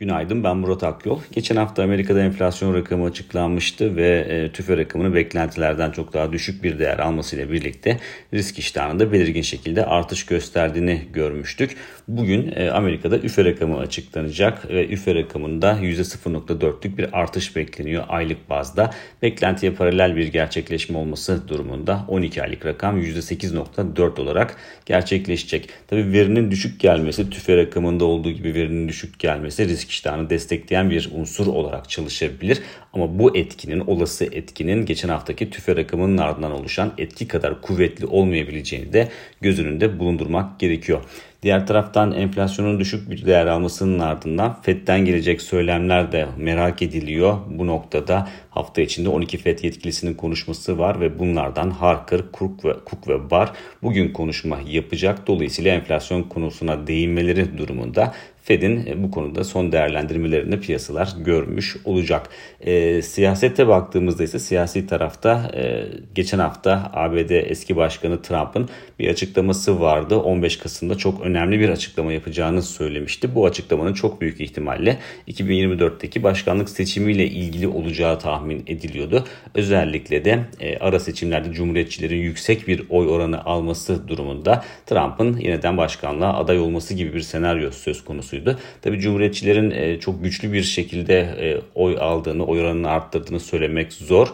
Günaydın ben Murat Akyol. Geçen hafta Amerika'da enflasyon rakamı açıklanmıştı ve e, tüfe rakamının beklentilerden çok daha düşük bir değer almasıyla birlikte risk iştahında belirgin şekilde artış gösterdiğini görmüştük. Bugün e, Amerika'da üfe rakamı açıklanacak ve üfe rakamında %0.4'lük bir artış bekleniyor aylık bazda. Beklentiye paralel bir gerçekleşme olması durumunda 12 aylık rakam %8.4 olarak gerçekleşecek. Tabi verinin düşük gelmesi tüfe rakamında olduğu gibi verinin düşük gelmesi risk iştahını destekleyen bir unsur olarak çalışabilir. Ama bu etkinin, olası etkinin geçen haftaki tüfe rakamının ardından oluşan etki kadar kuvvetli olmayabileceğini de göz önünde bulundurmak gerekiyor. Diğer taraftan enflasyonun düşük bir değer almasının ardından FED'den gelecek söylemler de merak ediliyor. Bu noktada hafta içinde 12 FED yetkilisinin konuşması var ve bunlardan Harker, Cook ve, Cook ve Barr bugün konuşma yapacak. Dolayısıyla enflasyon konusuna değinmeleri durumunda Fed'in e, bu konuda son değerlendirmelerini piyasalar görmüş olacak. E, siyasete baktığımızda ise siyasi tarafta e, geçen hafta ABD eski başkanı Trump'ın bir açıklaması vardı. 15 Kasım'da çok önemli bir açıklama yapacağını söylemişti. Bu açıklamanın çok büyük ihtimalle 2024'teki başkanlık seçimiyle ilgili olacağı tahmin ediliyordu. Özellikle de e, ara seçimlerde Cumhuriyetçilerin yüksek bir oy oranı alması durumunda Trump'ın yeniden başkanlığa aday olması gibi bir senaryo söz konusuydu. Tabi Cumhuriyetçilerin e, çok güçlü bir şekilde e, oy aldığını, oy oranını arttırdığını söylemek zor.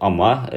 Ama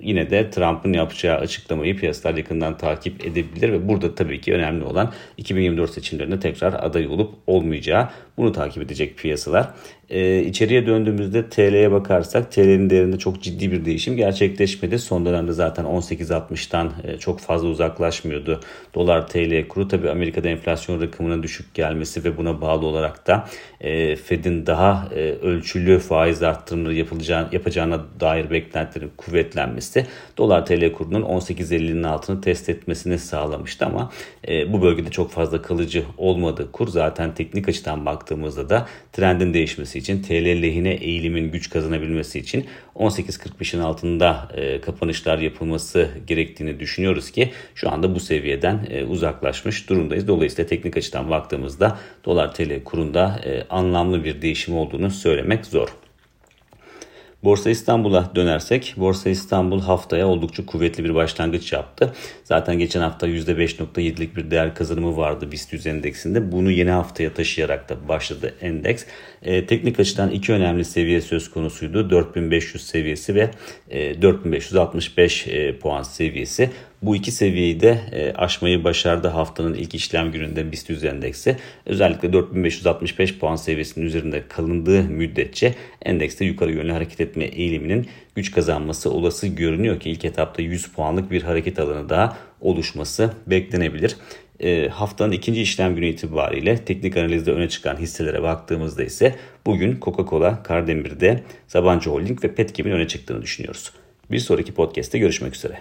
yine de Trump'ın yapacağı açıklamayı piyasalar yakından takip edebilir ve burada tabii ki önemli olan 2024 seçimlerinde tekrar aday olup olmayacağı. Bunu takip edecek piyasalar. Ee, içeriye döndüğümüzde TL'ye bakarsak TL'nin değerinde çok ciddi bir değişim gerçekleşmedi. Son dönemde zaten 18.60'tan e, çok fazla uzaklaşmıyordu. Dolar TL kuru tabi Amerika'da enflasyon rakamının düşük gelmesi ve buna bağlı olarak da e, Fed'in daha e, ölçülü faiz arttırımları yapılacağına, yapacağına dair beklentilerin kuvvetlenmesi dolar TL kurunun 18.50'nin altını test etmesini sağlamıştı ama e, bu bölgede çok fazla kalıcı olmadı. Kur zaten teknik açıdan baktığımızda da trendin değişmesi için TL lehine eğilimin güç kazanabilmesi için 18.45'in altında e, kapanışlar yapılması gerektiğini düşünüyoruz ki şu anda bu seviyeden e, uzaklaşmış durumdayız. Dolayısıyla teknik açıdan baktığımızda dolar TL kurunda e, anlamlı bir değişim olduğunu söylemek zor. Borsa İstanbul'a dönersek Borsa İstanbul haftaya oldukça kuvvetli bir başlangıç yaptı. Zaten geçen hafta %5.7'lik bir değer kazanımı vardı BIST 100 endeksinde. Bunu yeni haftaya taşıyarak da başladı endeks. E, teknik açıdan iki önemli seviye söz konusuydu. 4500 seviyesi ve e, 4565 e, puan seviyesi. Bu iki seviyeyi de e, aşmayı başardı haftanın ilk işlem gününde BIST 100 endeksi. Özellikle 4565 puan seviyesinin üzerinde kalındığı müddetçe endekste yukarı yönlü hareket etme eğiliminin güç kazanması olası görünüyor ki ilk etapta 100 puanlık bir hareket alanı daha oluşması beklenebilir. E, haftanın ikinci işlem günü itibariyle teknik analizde öne çıkan hisselere baktığımızda ise bugün Coca-Cola, Kardemir'de, Sabancı Holding ve Petkem'in öne çıktığını düşünüyoruz. Bir sonraki podcast'te görüşmek üzere.